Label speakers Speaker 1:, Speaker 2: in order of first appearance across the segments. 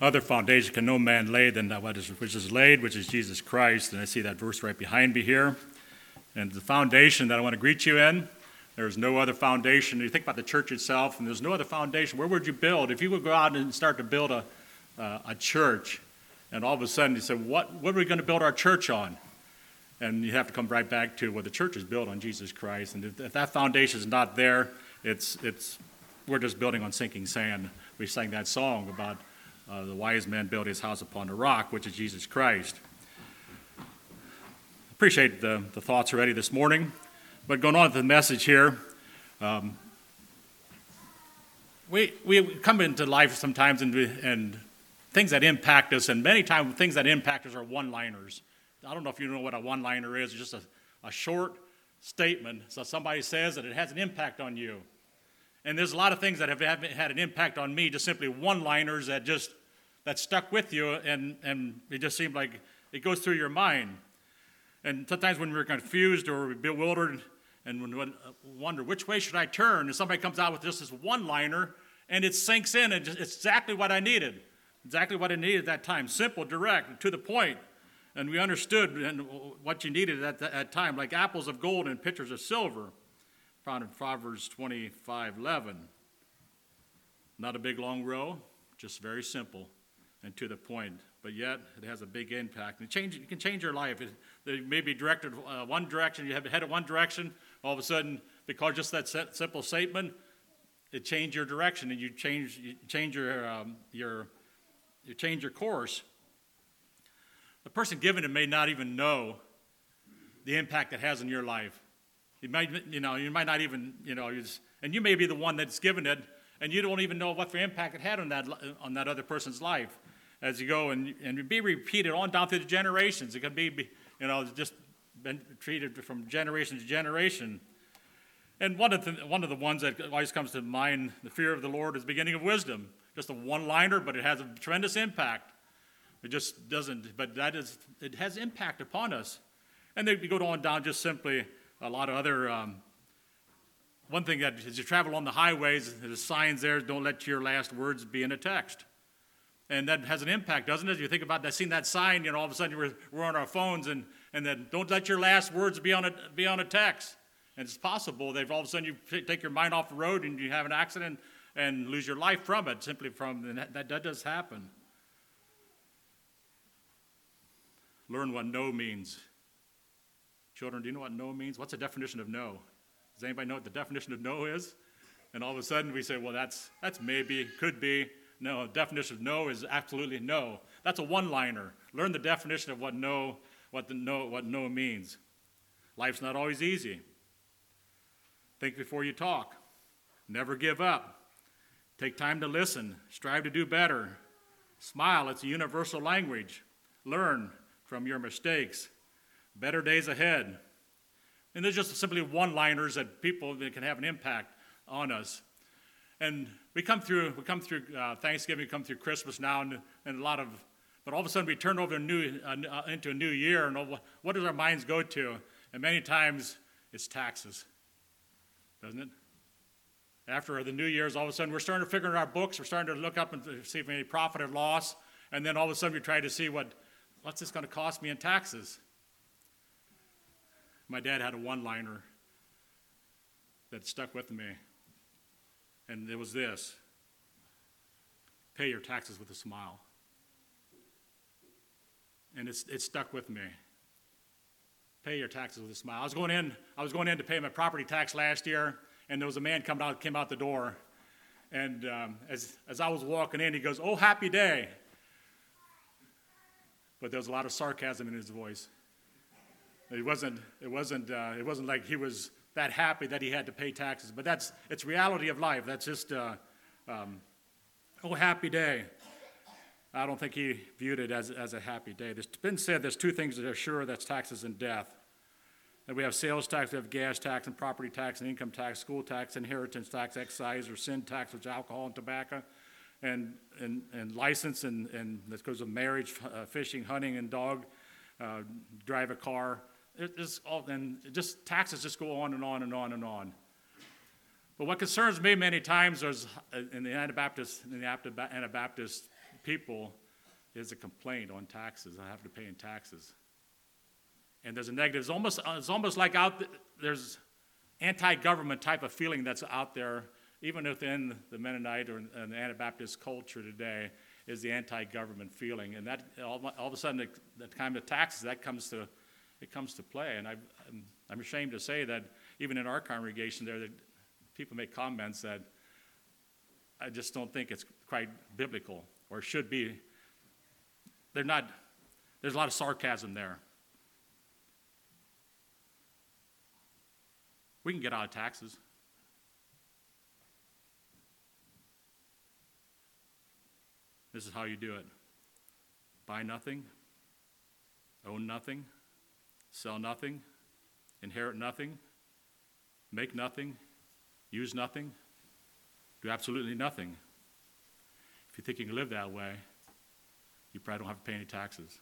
Speaker 1: other foundation can no man lay than that which is laid, which is Jesus Christ. And I see that verse right behind me here. And the foundation that I want to greet you in, there's no other foundation. You think about the church itself, and there's no other foundation. Where would you build? If you would go out and start to build a, uh, a church, and all of a sudden you say, what, what are we going to build our church on? And you have to come right back to well, the church is built on Jesus Christ. And if, if that foundation is not there, it's, it's, we're just building on sinking sand. We sang that song about uh, the wise man built his house upon the rock, which is Jesus Christ. Appreciate the, the thoughts already this morning. But going on with the message here, um, we, we come into life sometimes and, and things that impact us, and many times things that impact us are one liners. I don't know if you know what a one liner is, it's just a, a short statement. So somebody says that it has an impact on you. And there's a lot of things that have had an impact on me, just simply one liners that just that stuck with you, and, and it just seemed like it goes through your mind. And sometimes when we're confused or bewildered and when we wonder which way should I turn, and somebody comes out with just this one liner, and it sinks in, and it's exactly what I needed. Exactly what I needed at that time. Simple, direct, to the point. And we understood what you needed at that time, like apples of gold and pitchers of silver, found in Proverbs 25 11. Not a big long row, just very simple and to the point, but yet it has a big impact. And change, it can change your life. It, it may be directed uh, one direction, you have headed one direction, all of a sudden, because just that simple statement, it changed your direction and you change, you change your, um, your, you change your course. The person giving it may not even know the impact it has in your life. You might, you know, you might not even, you know, and you may be the one that's given it, and you don't even know what the impact it had on that, on that other person's life as you go and, and be repeated on down through the generations. It can be, you know, just been treated from generation to generation. And one of, the, one of the ones that always comes to mind, the fear of the Lord is the beginning of wisdom. Just a one liner, but it has a tremendous impact. It just doesn't, but that is, it has impact upon us. And then you go on down just simply a lot of other, um, one thing that as you travel on the highways, there's signs there, don't let your last words be in a text and that has an impact, doesn't it? You think about that, seeing that sign, you know, all of a sudden we're, we're on our phones, and, and then don't let your last words be on a, be on a text. And it's possible that all of a sudden you take your mind off the road and you have an accident and lose your life from it, simply from that, that, that does happen. Learn what no means. Children, do you know what no means? What's the definition of no? Does anybody know what the definition of no is? And all of a sudden we say, well, that's, that's maybe, could be. No, definition of no is absolutely no. That's a one-liner. Learn the definition of what no, what the no, what no means. Life's not always easy. Think before you talk. Never give up. Take time to listen. Strive to do better. Smile, it's a universal language. Learn from your mistakes. Better days ahead. And there's just simply one liners that people that can have an impact on us. And we come through, we come through uh, Thanksgiving, we come through Christmas now, and, and a lot of, but all of a sudden we turn over a new, uh, into a new year, and what does our minds go to? And many times it's taxes, doesn't it? After the new year's, all of a sudden we're starting to figure out our books, we're starting to look up and see if any profit or loss, and then all of a sudden we try to see what, what's this going to cost me in taxes? My dad had a one-liner that stuck with me and it was this pay your taxes with a smile. And it's, it stuck with me. Pay your taxes with a smile. I was going in, I was going in to pay my property tax last year, and there was a man coming out, came out the door. And um, as, as I was walking in, he goes, Oh, happy day. But there was a lot of sarcasm in his voice. It wasn't, it wasn't, uh, it wasn't like he was that happy that he had to pay taxes. But that's it's reality of life. That's just uh, um, oh happy day. I don't think he viewed it as, as a happy day. There's been said there's two things that are sure that's taxes and death. That we have sales tax, we have gas tax and property tax and income tax, school tax, inheritance tax, excise or sin tax, which is alcohol and tobacco, and, and, and license, and, and that goes with marriage, uh, fishing, hunting, and dog, uh, drive a car, it is all, and just taxes just go on and on and on and on. But what concerns me many times is uh, in the Anabaptist, in the Anabaptist people is a complaint on taxes, I have to pay in taxes. And there's a negative, it's almost, it's almost like out, th- there's anti-government type of feeling that's out there, even within the Mennonite or and the Anabaptist culture today, is the anti-government feeling. And that, all, all of a sudden, the, that kind of taxes, that comes to, it comes to play. And I, I'm, ashamed to say that even in our congregation there, that people make comments that I just don't think it's quite biblical or should be. They're not, there's a lot of sarcasm there. We can get out of taxes. This is how you do it buy nothing, own nothing, sell nothing, inherit nothing, make nothing, use nothing, do absolutely nothing. If you think you can live that way, you probably don't have to pay any taxes.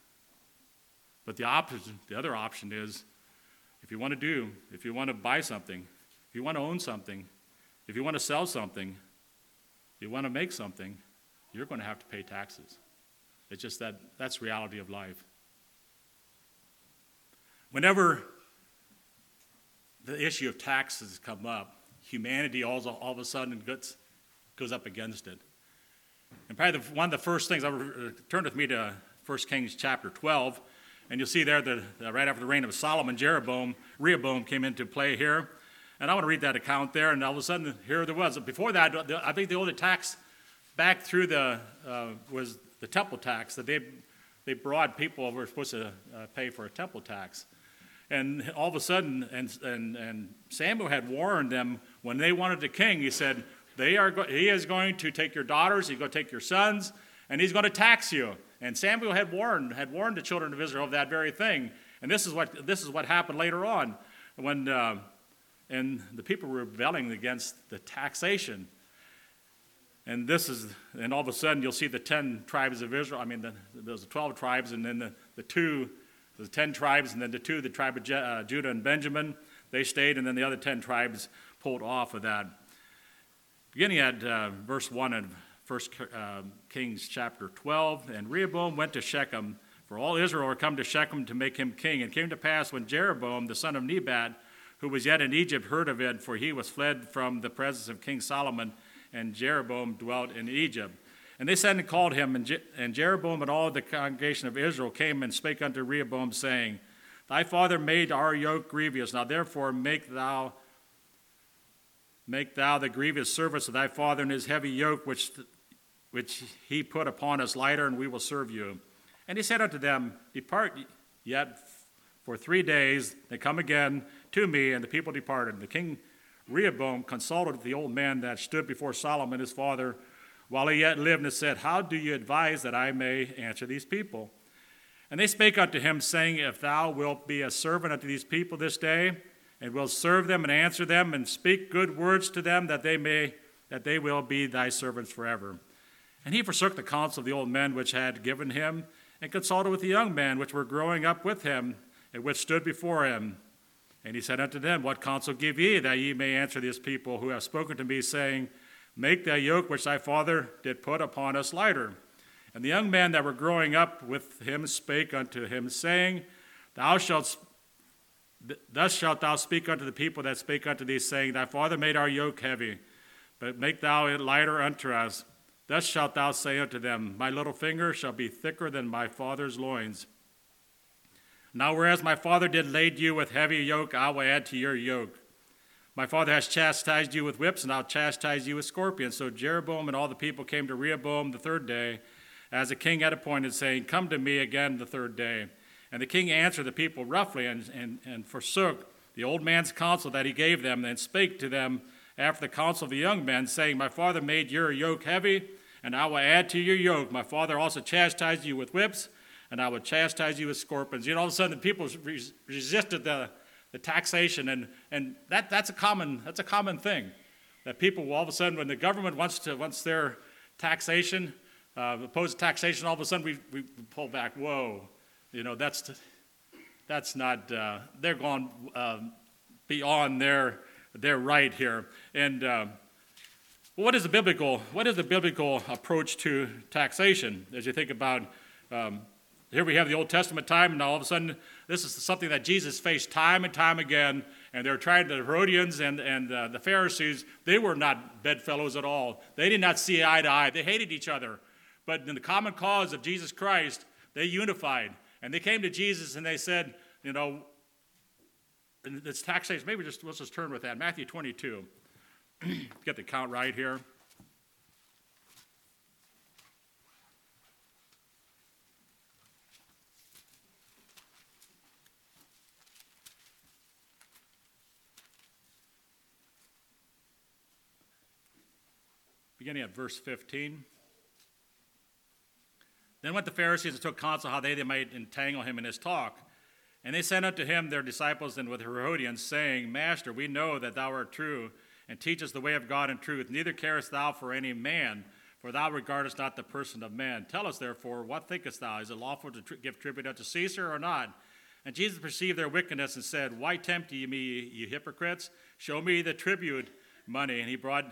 Speaker 1: But the opposite, the other option is if you want to do, if you want to buy something, if you want to own something, if you want to sell something, you want to make something, you're going to have to pay taxes. It's just that that's reality of life. Whenever the issue of taxes come up, humanity all, all of a sudden gets, goes up against it. And probably the, one of the first things, I uh, turn with me to 1 Kings chapter 12, and you'll see there that right after the reign of Solomon, Jeroboam, Rehoboam came into play here. And I want to read that account there, and all of a sudden, here there was. Before that, I think the only tax back through the, uh, was the temple tax that they, they brought people were supposed to uh, pay for a temple tax. And all of a sudden, and, and, and Samuel had warned them when they wanted a king, he said, they are go- he is going to take your daughters, he's going to take your sons, and he's going to tax you. And Samuel had warned, had warned the children of Israel of that very thing. And this is what, this is what happened later on when uh, and the people were rebelling against the taxation. And this is, and all of a sudden you'll see the 10 tribes of Israel. I mean, the, those 12 tribes, and then the, the two, the 10 tribes, and then the two, the tribe of Je, uh, Judah and Benjamin, they stayed, and then the other 10 tribes pulled off of that. Beginning at uh, verse 1 of 1 uh, Kings chapter 12, and Rehoboam went to Shechem, for all Israel were come to Shechem to make him king. And came to pass when Jeroboam, the son of Nebat, who was yet in Egypt, heard of it, for he was fled from the presence of King Solomon, and Jeroboam dwelt in Egypt. And they sent and called him, and, Je- and Jeroboam and all the congregation of Israel came and spake unto Rehoboam, saying, Thy father made our yoke grievous. Now therefore make thou make thou the grievous service of thy father and his heavy yoke which which he put upon us lighter, and we will serve you. And he said unto them, Depart yet for three days, they come again to me, and the people departed. And the king Rehoboam consulted the old man that stood before Solomon his father while he yet lived, and said, How do you advise that I may answer these people? And they spake unto him, saying, If thou wilt be a servant unto these people this day, and wilt serve them and answer them, and speak good words to them, that they may that they will be thy servants forever. And he forsook the counsel of the old men which had given him, and consulted with the young men which were growing up with him, and which stood before him. And he said unto them, What counsel give ye, that ye may answer these people who have spoken to me, saying, Make thy yoke which thy father did put upon us lighter? And the young men that were growing up with him spake unto him, saying, Thou shalt thus shalt thou speak unto the people that spake unto thee, saying, Thy father made our yoke heavy, but make thou it lighter unto us. Thus shalt thou say unto them, My little finger shall be thicker than my father's loins. Now, whereas my father did lade you with heavy yoke, I will add to your yoke. My father has chastised you with whips, and I'll chastise you with scorpions. So Jeroboam and all the people came to Rehoboam the third day, as the king had appointed, saying, Come to me again the third day. And the king answered the people roughly, and, and, and forsook the old man's counsel that he gave them, and spake to them after the counsel of the young men, saying, My father made your yoke heavy, and I will add to your yoke. My father also chastised you with whips, and I will chastise you with scorpions. You know, all of a sudden, the people res- resisted the, the taxation, and, and that, that's, a common, that's a common thing. That people will all of a sudden, when the government wants, to, wants their taxation, uh, opposed taxation, all of a sudden we, we pull back. Whoa, you know, that's, that's not, uh, they're going uh, beyond their, their right here. And uh, what is the biblical, what is the biblical approach to taxation? As you think about, um, here we have the Old Testament time, and all of a sudden, this is something that Jesus faced time and time again. And they're trying, the Herodians and, and uh, the Pharisees, they were not bedfellows at all. They did not see eye to eye. They hated each other. But in the common cause of Jesus Christ, they unified. And they came to Jesus and they said, you know, and it's taxation. Maybe just let's just turn with that. Matthew 22. Get the count right here. Beginning at verse 15. Then went the Pharisees and took counsel how they, they might entangle him in his talk. And they sent unto him their disciples and with Herodians, saying, Master, we know that thou art true, and teachest the way of God in truth. Neither carest thou for any man, for thou regardest not the person of man. Tell us, therefore, what thinkest thou? Is it lawful to give tribute unto Caesar or not? And Jesus perceived their wickedness and said, Why tempt ye me, ye hypocrites? Show me the tribute money. And he brought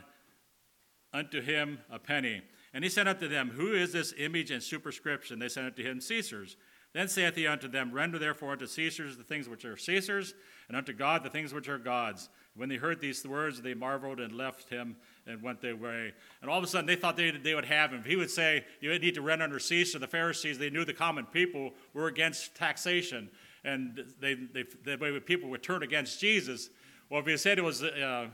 Speaker 1: unto him a penny. And he said unto them, Who is this image and superscription? They said unto him, Caesar's. Then saith he unto them, Render therefore unto Caesar's the things which are Caesar's, and unto God the things which are God's. When they heard these words, they marveled and left him and went their way. And all of a sudden, they thought they, they would have him. He would say, You need to render under Caesar, the Pharisees, they knew the common people were against taxation, and they, they, they people would turn against Jesus. Well, if he said it was uh,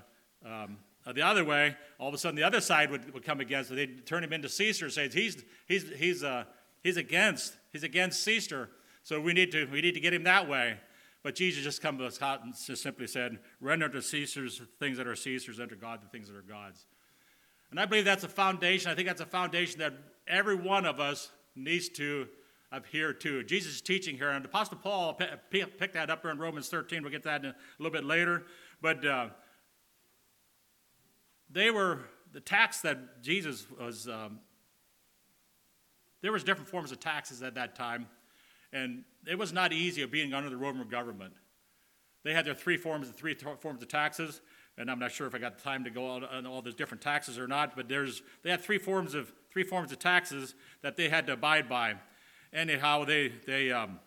Speaker 1: um, the other way, all of a sudden the other side would, would come against it. They'd turn him into Caesar, say he's, he's, he's, uh, he's against He's against Caesar, so we need to, we need to get him that way. But Jesus just come to us and just simply said, render to Caesar's things that are Caesar's, and to God the things that are God's. And I believe that's a foundation. I think that's a foundation that every one of us needs to adhere to. Jesus is teaching here, and Apostle Paul picked that up in Romans 13. We'll get that a little bit later. But uh, they were, the tax that Jesus was um, there was different forms of taxes at that time, and it was not easy of being under the Roman government. They had their three forms, the three forms of taxes, and I'm not sure if I got time to go on all those different taxes or not. But there's they had three forms of three forms of taxes that they had to abide by. Anyhow, they they um,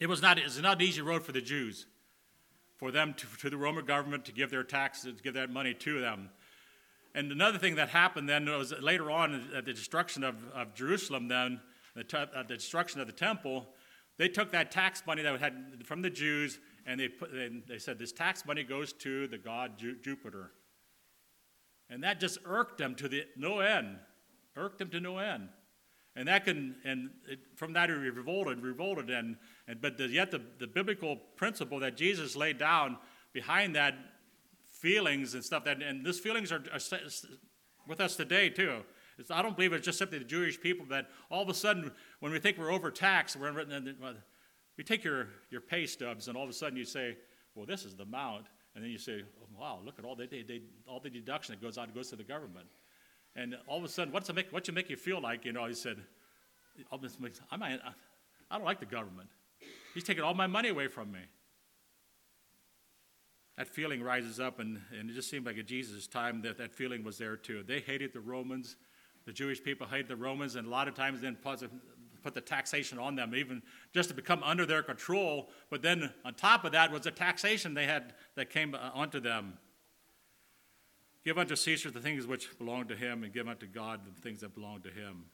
Speaker 1: it was not it was not an easy road for the Jews, for them to, to the Roman government to give their taxes, give that money to them. And another thing that happened then was later on at the destruction of, of Jerusalem, then, the, te- uh, the destruction of the temple, they took that tax money that had from the Jews and they, put, they, they said, This tax money goes to the god Ju- Jupiter. And that just irked them to the no end, irked them to no end. And that can, and it, from that he revolted, revolted, and, and but the, yet the, the biblical principle that Jesus laid down behind that feelings and stuff that, and these feelings are, are with us today too. It's, I don't believe it's just simply the Jewish people that all of a sudden, when we think we're overtaxed, we're, we take your, your pay stubs and all of a sudden you say, well, this is the amount. And then you say, oh, wow, look at all the, they, they, all the deduction that goes out goes to the government. And all of a sudden, what's it make, what's it make you feel like? You know, he said, I, might, I don't like the government. He's taking all my money away from me that feeling rises up, and, and it just seemed like at Jesus' time that that feeling was there too. They hated the Romans. The Jewish people hated the Romans, and a lot of times then put the taxation on them, even just to become under their control. But then on top of that was the taxation they had that came onto them. Give unto Caesar the things which belong to him, and give unto God the things that belong to him.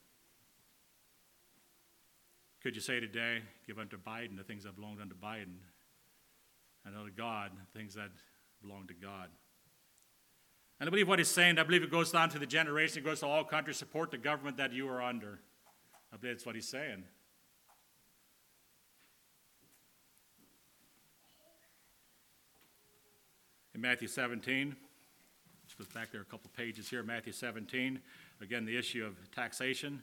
Speaker 1: Could you say today, give unto Biden the things that belong unto Biden? and unto God, the things that belong to God. And I believe what he's saying, I believe it goes down to the generation, it goes to all countries, support the government that you are under. I believe that's what he's saying. In Matthew 17, back there a couple pages here, Matthew 17, again, the issue of taxation.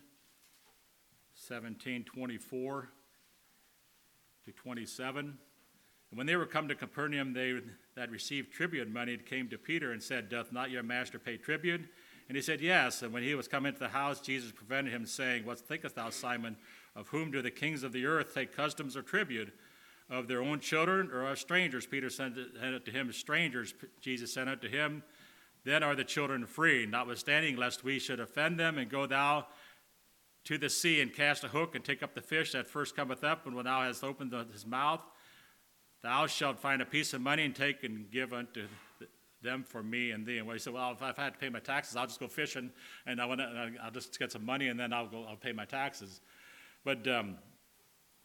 Speaker 1: 1724 to 27. And when they were come to Capernaum, they that received tribute money came to Peter and said, Doth not your master pay tribute? And he said, Yes. And when he was come into the house, Jesus prevented him, saying, What thinkest thou, Simon? Of whom do the kings of the earth take customs or tribute? Of their own children or of strangers? Peter sent it to him, strangers. Jesus sent it to him. Then are the children free, notwithstanding lest we should offend them, and go thou to the sea and cast a hook and take up the fish that first cometh up, and when thou hast opened the- his mouth, thou shalt find a piece of money and take and give unto them for me and thee. And well, he said, well, if I've had to pay my taxes, I'll just go fishing, and I want I'll just get some money, and then I'll go, I'll pay my taxes. But um,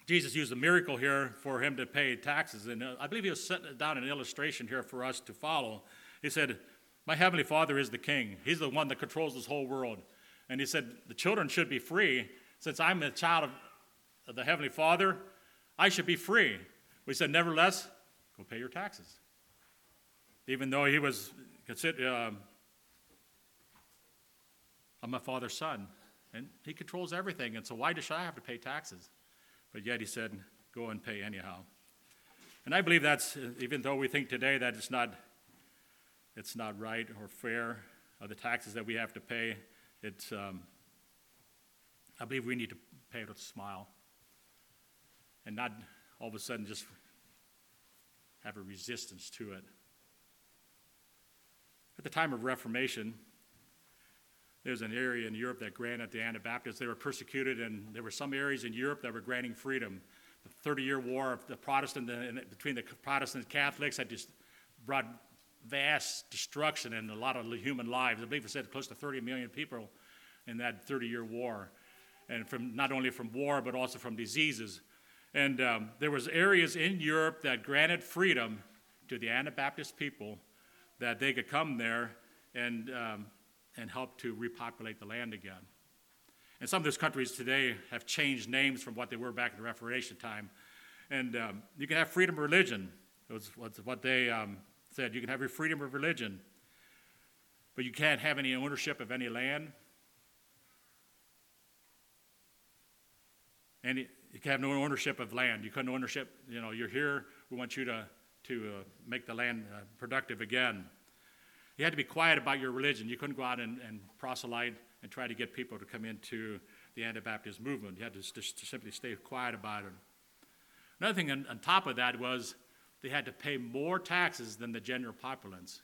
Speaker 1: Jesus used a miracle here for him to pay taxes. And uh, I believe he was setting down an illustration here for us to follow. He said, My heavenly Father is the king. He's the one that controls this whole world. And he said, The children should be free. Since I'm a child of, the heavenly Father, I should be free. We said, Nevertheless, go pay your taxes. Even though he was considered, um, I'm my father's son, and he controls everything. And so, why should I have to pay taxes? But yet he said, go and pay anyhow. And I believe that's, even though we think today that it's not, it's not right or fair of the taxes that we have to pay, it's, um, I believe we need to pay it with a smile and not all of a sudden just have a resistance to it. At the time of Reformation, there's an area in Europe that granted the Anabaptists. They were persecuted, and there were some areas in Europe that were granting freedom. The Thirty Year War of the Protestant and between the Protestant and Catholics had just brought vast destruction in a lot of human lives. I believe it said close to 30 million people in that 30 year war, and from not only from war but also from diseases. And um, there was areas in Europe that granted freedom to the Anabaptist people that they could come there and um, and help to repopulate the land again. And some of those countries today have changed names from what they were back in the Reformation time. And um, you can have freedom of religion. It was what they um, said. You can have your freedom of religion, but you can't have any ownership of any land. And you can have no ownership of land. You couldn't ownership, you know, you're here, we want you to, to uh, make the land uh, productive again. You had to be quiet about your religion. You couldn't go out and, and proselyte and try to get people to come into the Anabaptist movement. You had to, just, simply stay quiet about it. Another thing on, on, top of that was they had to pay more taxes than the general populace.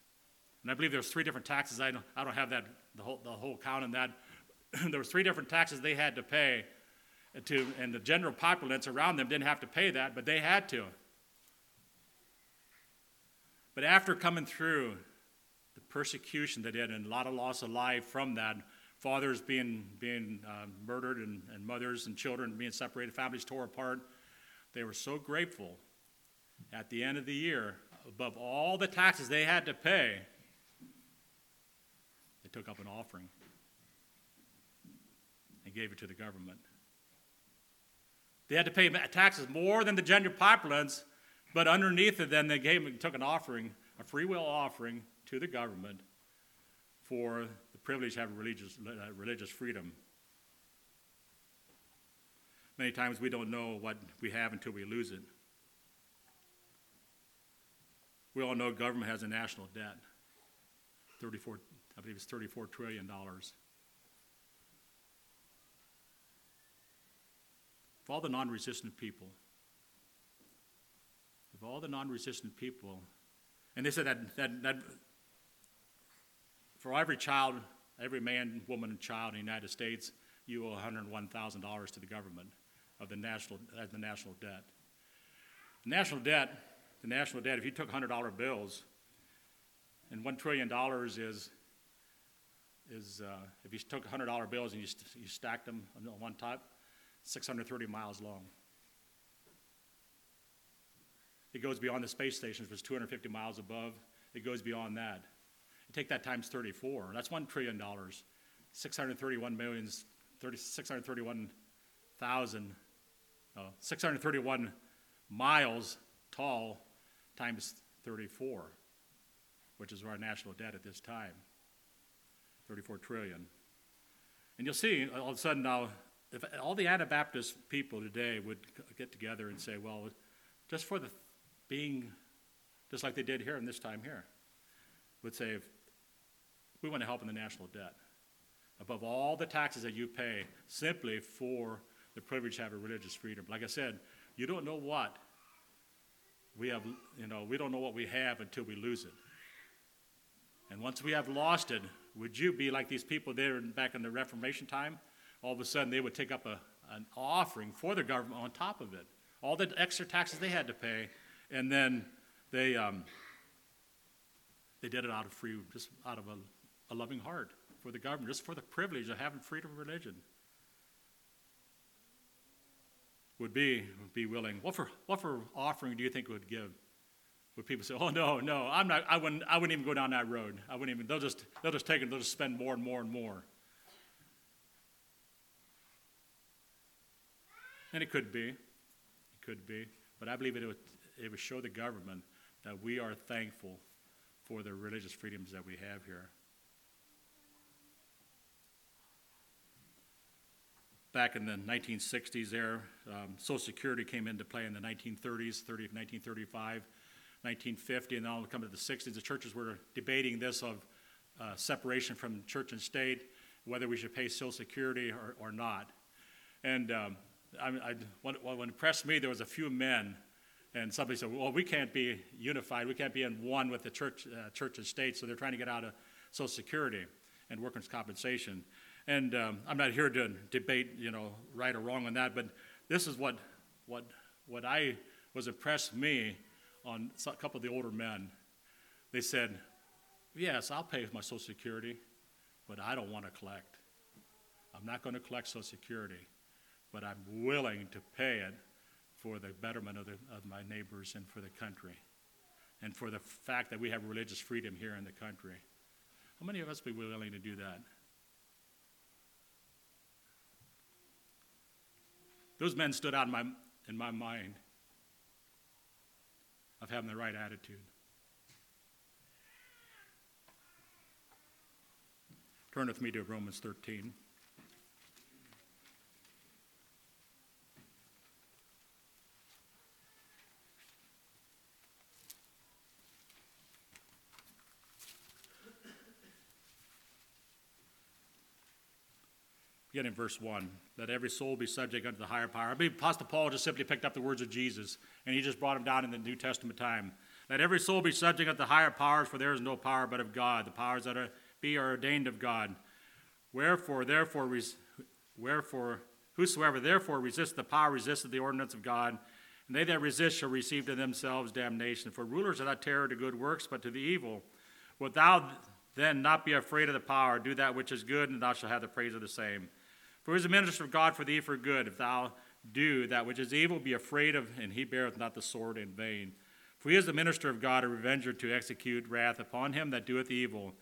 Speaker 1: And I believe there was three different taxes. I don't, I don't have that the whole, the whole count on that. there was three different taxes they had to pay, to, and the general populace around them didn't have to pay that, but they had to. But after coming through the persecution they did and a lot of loss of life from that, fathers being, being uh, murdered and, and mothers and children being separated, families tore apart. They were so grateful at the end of the year, above all the taxes they had to pay, they took up an offering and gave it to the government. They had to pay taxes more than the general populace, but underneath it, then they gave, took an offering, a free will offering to the government for the privilege of have religious, uh, religious freedom. Many times we don't know what we have until we lose it. We all know government has a national debt. 34, I believe it's $34 trillion. Of all the non resistant people, of all the non resistant people, and they said that, that, that for every child, every man, woman, and child in the United States, you owe $101,000 to the government of the national, the national debt. The national debt, the national debt, if you took $100 bills, and $1 trillion is, is uh, if you took $100 bills and you, st- you stacked them on one top, 630 miles long. It goes beyond the space station, which is 250 miles above. It goes beyond that. You take that times 34, that's $1 trillion. 631 millions, 30, 631,000, uh, 631 miles tall times 34, which is our national debt at this time 34 trillion. And you'll see uh, all of a sudden now, if all the Anabaptist people today would get together and say, well, just for the being, just like they did here in this time here, would say, we want to help in the national debt. Above all the taxes that you pay simply for the privilege to have a religious freedom. Like I said, you don't know what we have, you know, we don't know what we have until we lose it. And once we have lost it, would you be like these people there back in the Reformation time? All of a sudden, they would take up a, an offering for the government on top of it. All the extra taxes they had to pay, and then they, um, they did it out of free, just out of a, a loving heart for the government, just for the privilege of having freedom of religion. Would be, would be willing, what for, what for offering do you think would give? Would people say, oh, no, no, I'm not, I wouldn't, I wouldn't even go down that road. I wouldn't even, they'll just, they'll just take it, they'll just spend more and more and more. And it could be, it could be, but I believe it would, it would show the government that we are thankful for the religious freedoms that we have here. Back in the 1960s there, um, Social Security came into play in the 1930s, 30, 1935, 1950, and then all come to the 60s. The churches were debating this of uh, separation from church and state, whether we should pay Social Security or, or not. And um, I, I, what, what impressed me, there was a few men, and somebody said, "Well, we can't be unified. We can't be in one with the church, uh, church and state." So they're trying to get out of Social Security and workers' compensation. And um, I'm not here to debate, you know, right or wrong on that, but this is what what what I was impressed me on a couple of the older men. They said, "Yes, I'll pay my Social Security, but I don't want to collect. I'm not going to collect Social Security." but I'm willing to pay it for the betterment of, the, of my neighbors and for the country, and for the fact that we have religious freedom here in the country. How many of us would be willing to do that? Those men stood out in my, in my mind of having the right attitude. Turn with me to Romans 13. Begin in verse 1. Let every soul be subject unto the higher power. I believe Apostle Paul just simply picked up the words of Jesus and he just brought them down in the New Testament time. Let every soul be subject unto the higher powers, for there is no power but of God. The powers that are, be are ordained of God. Wherefore, therefore, res, wherefore, whosoever therefore resists the power resisteth the ordinance of God, and they that resist shall receive to themselves damnation. For rulers are not terror to good works, but to the evil. Wilt thou then not be afraid of the power? Do that which is good, and thou shalt have the praise of the same. For who is a minister of God for thee for good? If thou do that which is evil, be afraid of, and he beareth not the sword in vain. For he is the minister of God, a revenger to execute wrath upon him that doeth evil.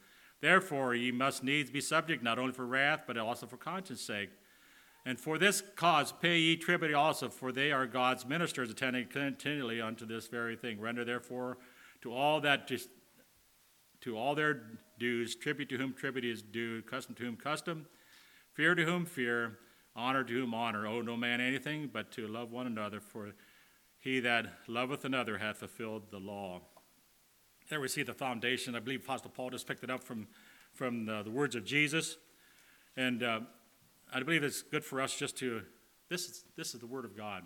Speaker 1: Therefore ye must needs be subject, not only for wrath, but also for conscience sake. And for this cause pay ye tribute also, for they are God's ministers, attending continually unto this very thing. Render therefore to all that to all their dues, tribute to whom tribute is due, custom to whom custom, fear to whom fear, honor to whom honor. Owe no man anything but to love one another, for he that loveth another hath fulfilled the law. There we see the foundation. I believe Apostle Paul just picked it up from, from the, the words of Jesus. And uh, I believe it's good for us just to, this is, this is the Word of God.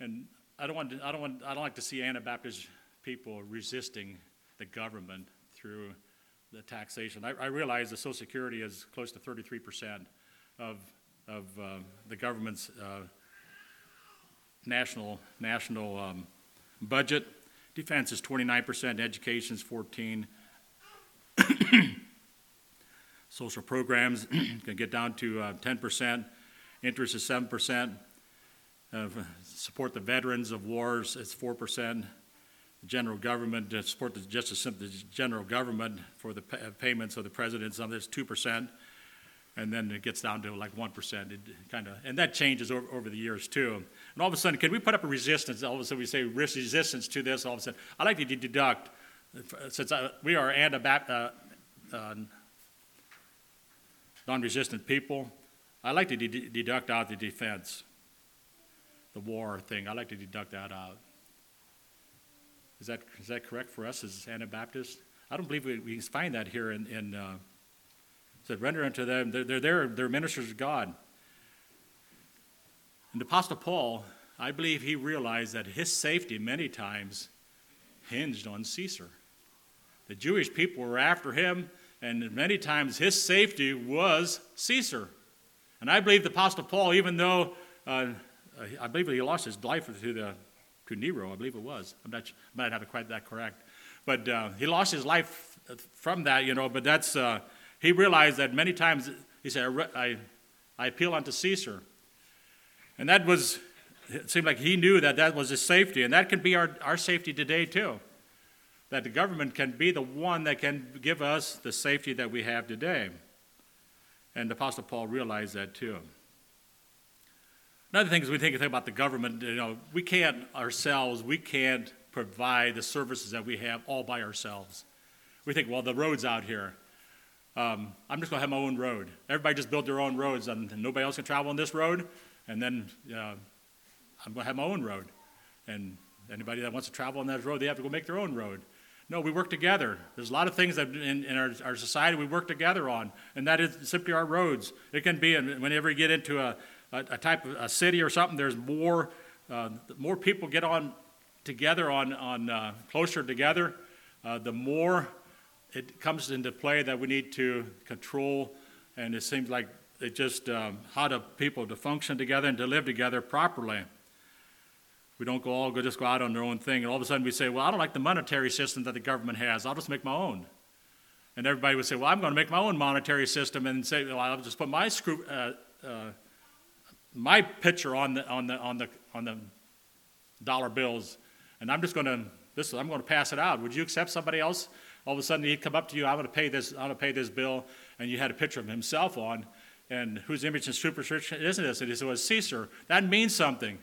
Speaker 1: And I don't, want to, I, don't want, I don't like to see Anabaptist people resisting the government through the taxation. I, I realize the Social Security is close to 33% of, of uh, the government's uh, national, national um, budget. Defense is 29%, education is 14. Social programs can get down to uh, 10%. Interest is 7%. Uh, support the veterans of wars is 4% the general government, to support the, just simple, general government for the pa- uh, payments of the president, some of this two percent, and then it gets down to like one percent. It kind of, and that changes over, over the years too. And all of a sudden, can we put up a resistance? All of a sudden, we say resistance to this. All of a sudden, I'd like to deduct since I, we are uh, uh, non-resistant people. I'd like to de- deduct out the defense, the war thing. I'd like to deduct that out. Is that, is that correct for us as Anabaptists? I don't believe we, we find that here in, in uh, said, render unto them, they're, they're there, they're ministers of God. And the Apostle Paul, I believe he realized that his safety many times hinged on Caesar. The Jewish people were after him, and many times his safety was Caesar. And I believe the Apostle Paul, even though uh, I believe he lost his life to the to Nero, I believe it was. I'm not, I might have it quite that correct, but uh, he lost his life from that, you know. But that's uh, he realized that many times he said, I, I appeal unto Caesar. And that was, it seemed like he knew that that was his safety. And that can be our, our safety today, too. That the government can be the one that can give us the safety that we have today. And the Apostle Paul realized that, too. Another thing is we think about the government, you know, we can't ourselves, we can't provide the services that we have all by ourselves. We think, well, the road's out here. Um, I'm just going to have my own road. Everybody just build their own roads, and nobody else can travel on this road. And then uh, I'm going to have my own road. And anybody that wants to travel on that road, they have to go make their own road. No, we work together. There's a lot of things that in, in our, our society we work together on, and that is simply our roads. It can be and whenever you get into a, a, a type of a city or something, there's more, uh, more people get on together, on, on uh, closer together, uh, the more it comes into play that we need to control, and it seems like it just um, how to people to function together and to live together properly. We don't go all go just go out on their own thing, and all of a sudden we say, "Well, I don't like the monetary system that the government has. I'll just make my own." And everybody would say, "Well, I'm going to make my own monetary system," and say, "Well, I'll just put my screw, uh, uh, my picture on the on the on the on the dollar bills, and I'm just going to this. I'm going to pass it out. Would you accept somebody else all of a sudden he'd come up to you, I'm going to pay this, I'm going to pay this bill, and you had a picture of himself on, and whose image and superscription is this? And he said, well, Caesar. That means something.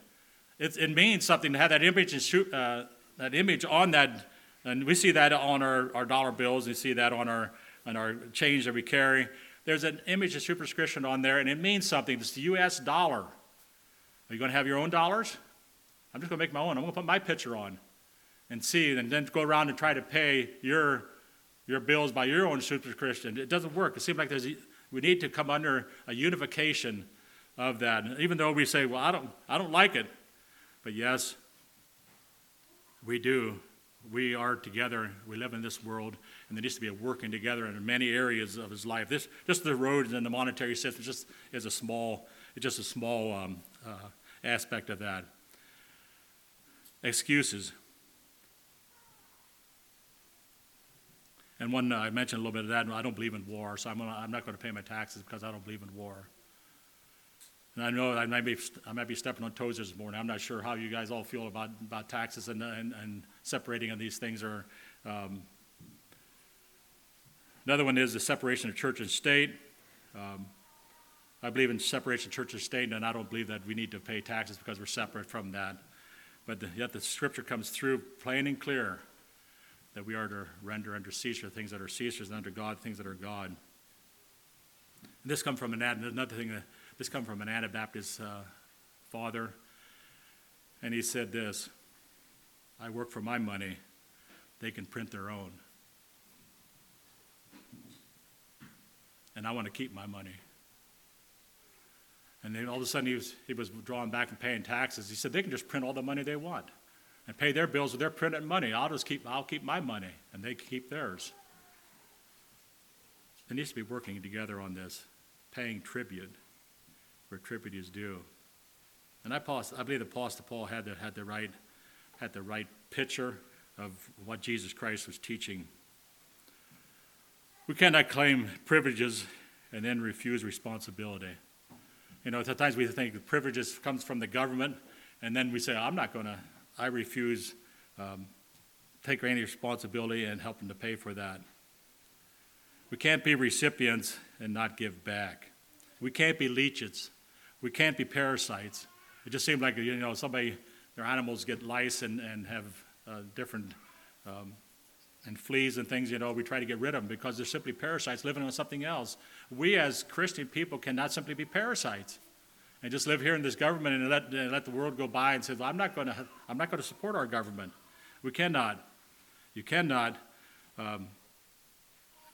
Speaker 1: It, it means something to have that image and uh, that image on that, and we see that on our, our dollar bills, we see that on our on our change that we carry. There's an image of superscription on there, and it means something. It's the U.S. dollar. Are you going to have your own dollars? I'm just going to make my own. I'm going to put my picture on and see, and then go around and try to pay your your bills by your own superscription. It doesn't work. It seems like there's, we need to come under a unification of that. And Even though we say, well, I don't, I don't like it. But yes, we do. We are together. We live in this world, and there needs to be a working together in many areas of his life. This, just the roads and the monetary system, just is a small, just a small um, uh, aspect of that. Excuses. And one, uh, I mentioned a little bit of that, I don't believe in war, so I'm, gonna, I'm not going to pay my taxes because I don't believe in war. And I know I might be, I might be stepping on toes this morning. I'm not sure how you guys all feel about, about taxes and, and, and separating on these things. Or, um, another one is the separation of church and state. Um, I believe in separation of church and state, and I don't believe that we need to pay taxes because we're separate from that. But the, yet the scripture comes through plain and clear that we are to render under Caesar things that are Caesar's and under God things that are God. And this comes from an another thing. Uh, this comes from an Anabaptist uh, father, and he said this: "I work for my money; they can print their own, and I want to keep my money." And then all of a sudden he was, he was drawing back and paying taxes. He said, they can just print all the money they want and pay their bills with their printed money. I'll just keep, I'll keep my money, and they keep theirs. There needs to be working together on this, paying tribute where tribute is due. And I, I believe the Apostle Paul had the, had, the right, had the right picture of what Jesus Christ was teaching. We cannot claim privileges and then refuse responsibility. You know, sometimes we think the privileges comes from the government, and then we say, I'm not going to I refuse um, take any responsibility and help them to pay for that. We can't be recipients and not give back. We can't be leeches. We can't be parasites. It just seems like you know somebody, their animals get lice and, and have uh, different um, and fleas and things. You know, we try to get rid of them because they're simply parasites living on something else. We as Christian people cannot simply be parasites and just live here in this government and let, and let the world go by and say, well, I'm not going to I'm not going to support our government. We cannot. You cannot um,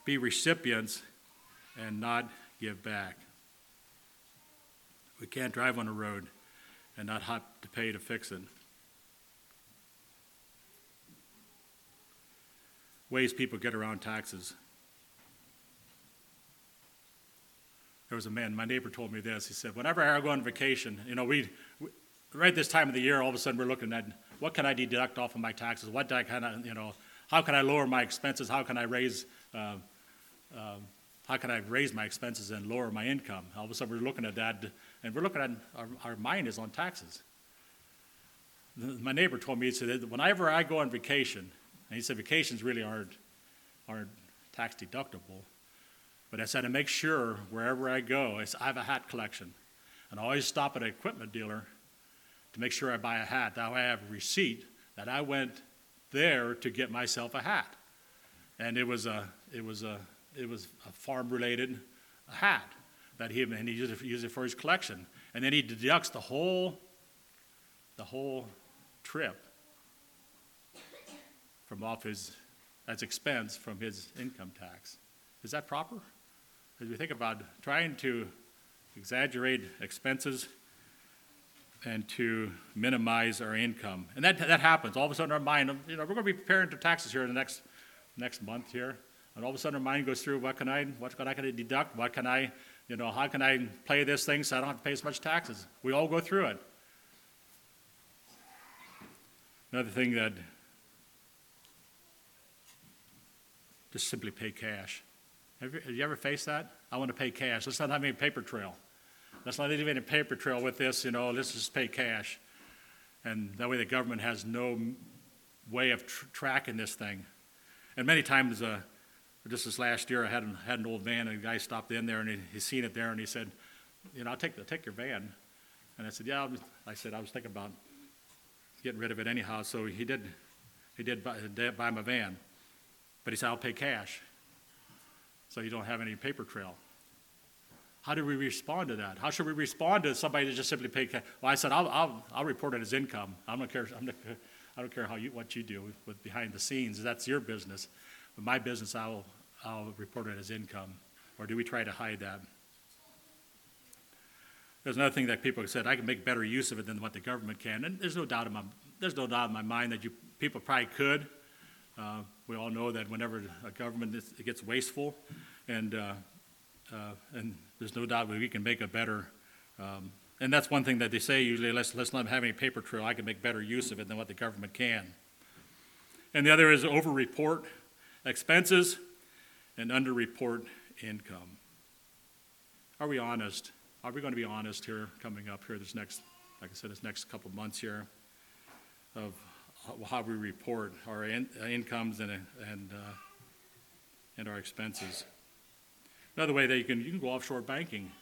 Speaker 1: be recipients and not give back. We can't drive on a road and not have to pay to fix it. Ways people get around taxes. There was a man, my neighbor told me this. He said, whenever I go on vacation, you know, we, we right this time of the year, all of a sudden we're looking at what can I deduct off of my taxes? What do I you know, how can I lower my expenses? How can I raise, uh, um, how can I raise my expenses and lower my income? All of a sudden we're looking at that, and we're looking at our, our mind is on taxes. My neighbor told me, he said, whenever I go on vacation, and he said vacations really aren't, aren't tax deductible. But I said, to make sure wherever I go, I have a hat collection. And I always stop at an equipment dealer to make sure I buy a hat. That way I have a receipt that I went there to get myself a hat. And it was a, it was a, it was a farm-related hat that he, and he used it, used it for his collection. And then he deducts the whole, the whole trip from off his, as expense from his income tax. Is that proper? As we think about trying to exaggerate expenses and to minimize our income. And that, that happens. All of a sudden our mind, you know, we're going to be preparing for taxes here in the next, next month here. And all of a sudden our mind goes through, what can I, what can I can I deduct? What can I, you know, how can I play this thing so I don't have to pay as much taxes? We all go through it. Another thing that just simply pay cash. Have you, have you ever faced that? I want to pay cash. Let's not have any paper trail. Let's not even a paper trail with this, you know, let's just pay cash. And that way the government has no way of tr- tracking this thing. And many times, uh, just this last year, I had, an- had an old van, and a guy stopped in there, and he, he seen it there, and he said, you know, I'll take, the take your van. And I said, yeah, I said, I was thinking about getting rid of it anyhow, so he did, he did buy, did buy my van. But he said, I'll pay cash. So you don't have any paper trail. How do we respond to that? How should we respond to somebody that just simply pay cash? Well, I said, I'll, I'll, I'll report it as income. I don't care, I'm not, I don't care how you, what you do with behind the scenes. That's your business. But my business, I'll, I'll report it as income. Or do we try to hide that? There's another thing that people have said, I can make better use of it than what the government can. And there's no doubt in my, there's no doubt in my mind that you, people probably could. Uh, We all know that whenever a government is- gets wasteful, and, uh, uh, and there's no doubt we can make a better, um, and that's one thing that they say usually, let's, let's not have any paper trail, I can make better use of it than what the government can. And the other is over-report expenses and under-report income. Are we honest? Are we going to be honest here, coming up here this next, like I said, this next couple months here, of how- we report our in- uh, incomes and, uh, and, uh, and our expenses? Another way that you can, you can go offshore banking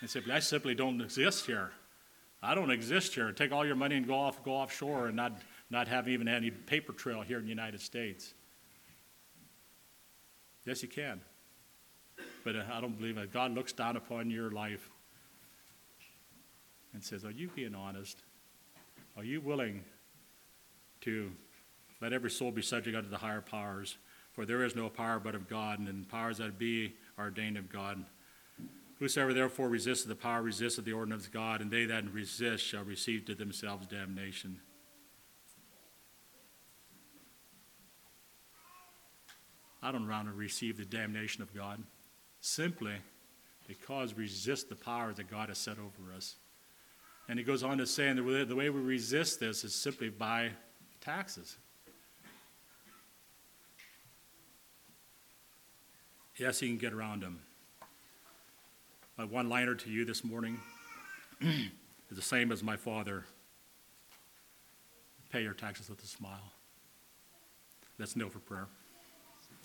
Speaker 1: and simply, I simply don't exist here. I don't exist here. Take all your money and go off, go offshore and not, not have even any paper trail here in the United States. Yes, you can. But uh, I don't believe that. God looks down upon your life and says, Are you being honest? Are you willing to let every soul be subject unto the higher powers? For there is no power but of God, and the powers that be are ordained of God. Whosoever therefore resisteth the power resisteth the ordinance of God, and they that resist shall receive to themselves damnation. I don't want to receive the damnation of God simply because we resist the power that God has set over us. And he goes on to say, and the way, the way we resist this is simply by taxes. Yes, you can get around them. My one liner to you this morning is the same as my father pay your taxes with a smile. That's no for prayer.